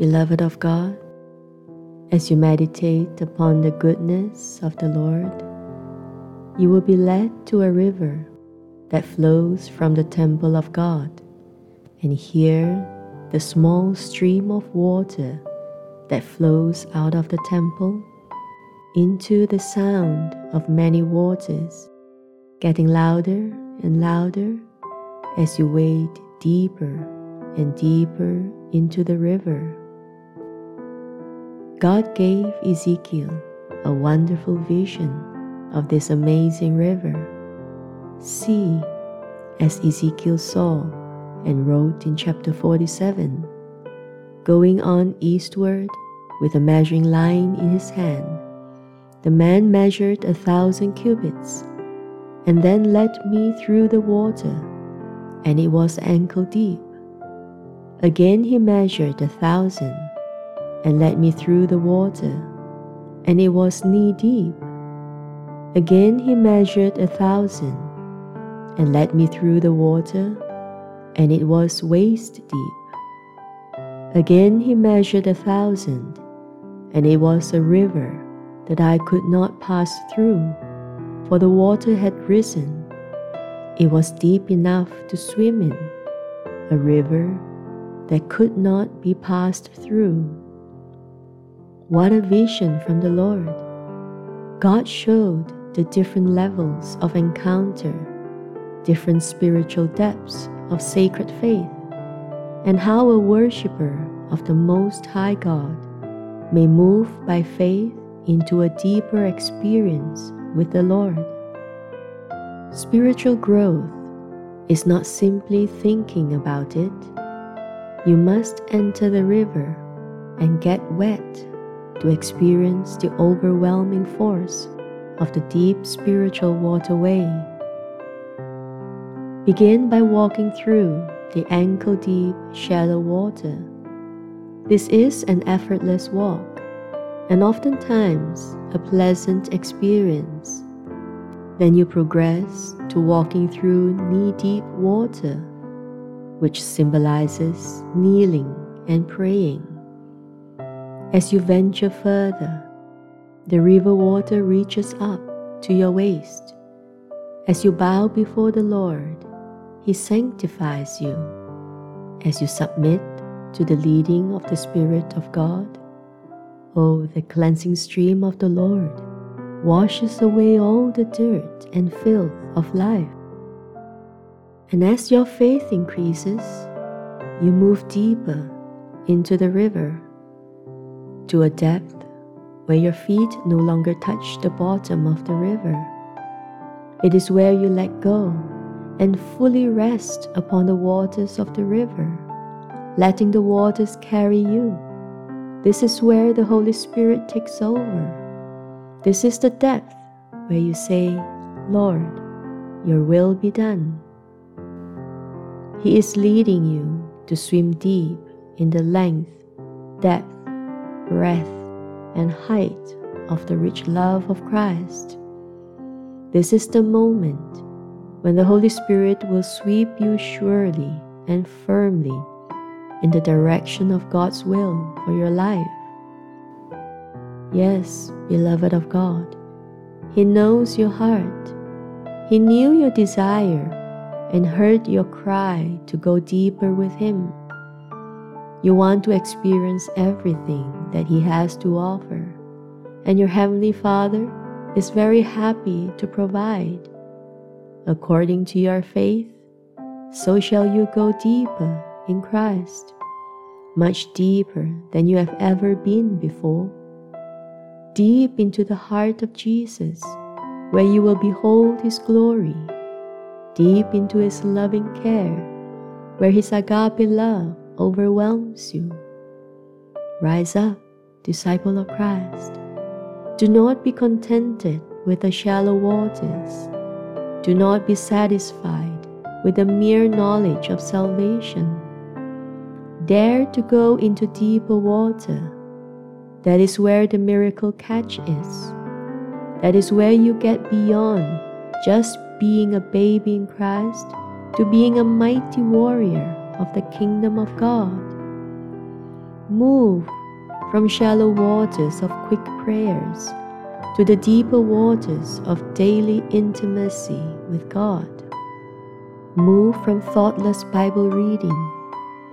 beloved of God, as you meditate upon the goodness of the Lord, you will be led to a river that flows from the temple of God, and hear the small stream of water that flows out of the temple into the sound of many waters, getting louder and louder as you wade deeper and deeper into the river. God gave Ezekiel a wonderful vision of this amazing river. See, as Ezekiel saw and wrote in chapter 47, going on eastward with a measuring line in his hand, the man measured a thousand cubits and then led me through the water, and it was ankle deep. Again he measured a thousand and led me through the water, and it was knee deep. Again he measured a thousand and led me through the water, and it was waist deep. Again he measured a thousand, and it was a river that I could not pass through, for the water had risen. It was deep enough to swim in, a river that could not be passed through. What a vision from the Lord! God showed the different levels of encounter, different spiritual depths of sacred faith, and how a worshiper of the Most High God may move by faith into a deeper experience with the Lord. Spiritual growth is not simply thinking about it. You must enter the river and get wet to experience the overwhelming force of the deep spiritual waterway. Begin by walking through the ankle deep shallow water. This is an effortless walk and oftentimes a pleasant experience. Then you progress to walking through knee deep water, which symbolizes kneeling and praying. As you venture further, the river water reaches up to your waist. As you bow before the Lord, He sanctifies you. As you submit to the leading of the Spirit of God, Oh, the cleansing stream of the Lord washes away all the dirt and filth of life. And as your faith increases, you move deeper into the river to a depth where your feet no longer touch the bottom of the river. It is where you let go and fully rest upon the waters of the river, letting the waters carry you this is where the Holy Spirit takes over. This is the depth where you say, Lord, your will be done. He is leading you to swim deep in the length, depth, breadth, and height of the rich love of Christ. This is the moment when the Holy Spirit will sweep you surely and firmly in the direction of God's will for your life. Yes, beloved of God, He knows your heart. He knew your desire and heard your cry to go deeper with Him. You want to experience everything that He has to offer, and your Heavenly Father is very happy to provide. According to your faith, so shall you go deeper in Christ, much deeper than you have ever been before, deep into the heart of Jesus, where you will behold His glory, deep into His loving care, where His agape love overwhelms you. Rise up, disciple of Christ. Do not be contented with the shallow waters. Do not be satisfied with the mere knowledge of salvation Dare to go into deeper water. That is where the miracle catch is. That is where you get beyond just being a baby in Christ to being a mighty warrior of the kingdom of God. Move from shallow waters of quick prayers to the deeper waters of daily intimacy with God. Move from thoughtless Bible reading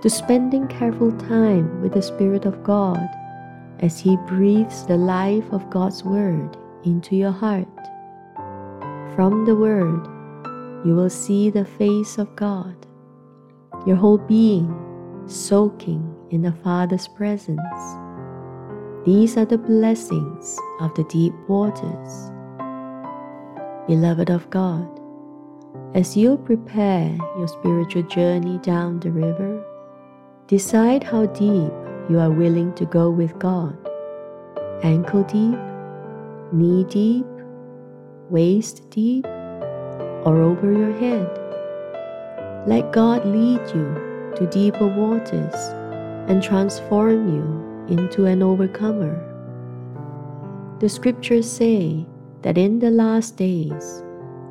to spending careful time with the Spirit of God as He breathes the life of God's Word into your heart. From the Word, you will see the face of God, your whole being soaking in the Father's presence. These are the blessings of the deep waters. Beloved of God, as you prepare your spiritual journey down the river, decide how deep you are willing to go with God. Ankle deep, knee deep, waist deep, or over your head. Let God lead you to deeper waters and transform you into an overcomer. The scriptures say that in the last days,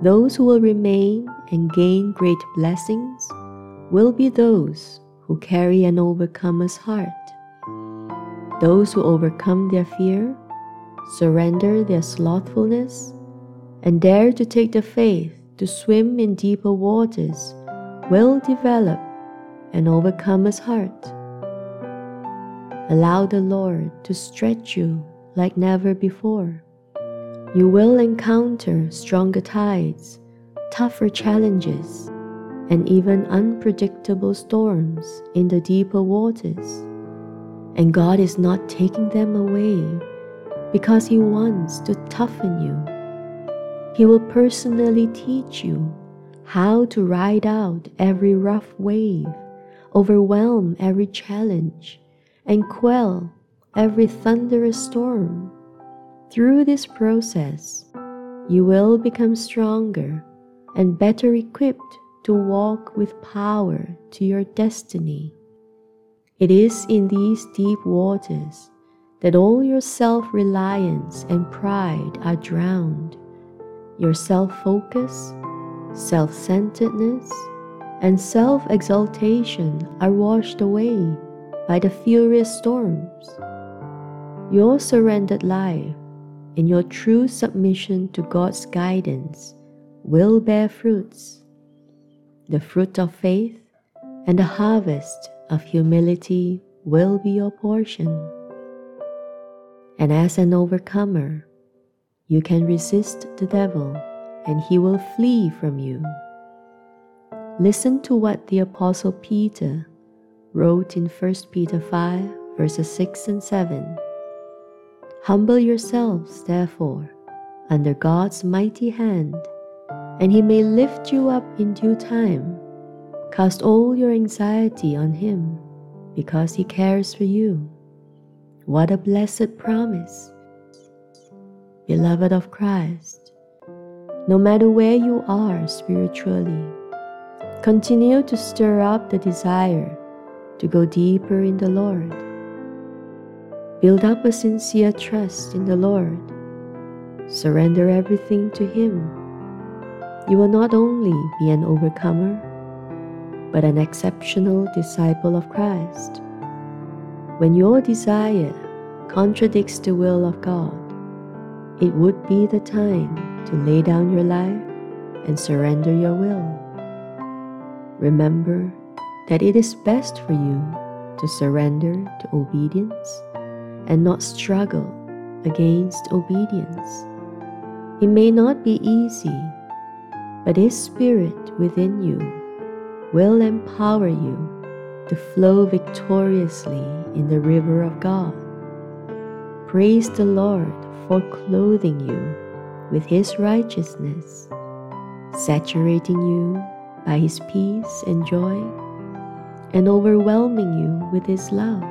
those who will remain and gain great blessings will be those who carry an overcomer's heart. Those who overcome their fear, surrender their slothfulness, and dare to take the faith to swim in deeper waters will develop an overcomer's heart. Allow the Lord to stretch you like never before. You will encounter stronger tides, tougher challenges, and even unpredictable storms in the deeper waters. And God is not taking them away because He wants to toughen you he will personally teach you how to ride out every rough wave, overwhelm every challenge, and quell every thunderous storm. Through this process, you will become stronger and better equipped to walk with power to your destiny. It is in these deep waters that all your self reliance and pride are drowned your self focus, self centeredness, and self exaltation are washed away by the furious storms. Your surrendered life and your true submission to God's guidance will bear fruits the fruit of faith and the harvest of humility will be your portion. And as an overcomer, you can resist the devil, and he will flee from you. Listen to what the Apostle Peter wrote in 1 Peter 5, verses 6 and 7. Humble yourselves, therefore, under God's mighty hand, and he may lift you up in due time. Cast all your anxiety on him, because he cares for you. What a blessed promise! beloved of Christ, no matter where you are spiritually, continue to stir up the desire to go deeper in the Lord. Build up a sincere trust in the Lord. Surrender everything to Him. You will not only be an overcomer, but an exceptional disciple of Christ. When your desire contradicts the will of God, it would be the time to lay down your life and surrender your will. Remember that it is best for you to surrender to obedience and not struggle against obedience. It may not be easy, but His Spirit within you will empower you to flow victoriously in the river of God. Praise the Lord for clothing you with His righteousness, saturating you by His peace and joy, and overwhelming you with His love.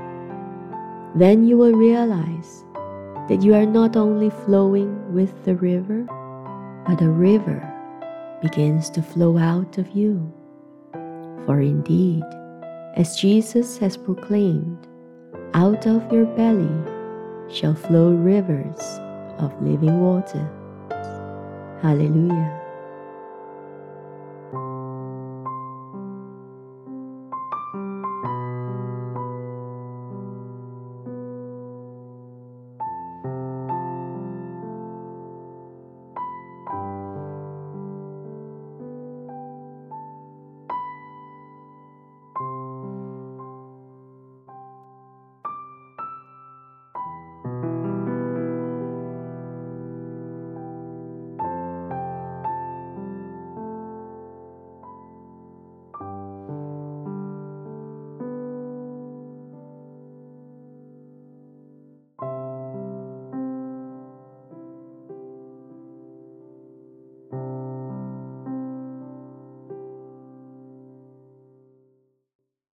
Then you will realize that you are not only flowing with the river, but the river begins to flow out of you. For indeed, as Jesus has proclaimed, out of your belly shall flow rivers of living water. Hallelujah.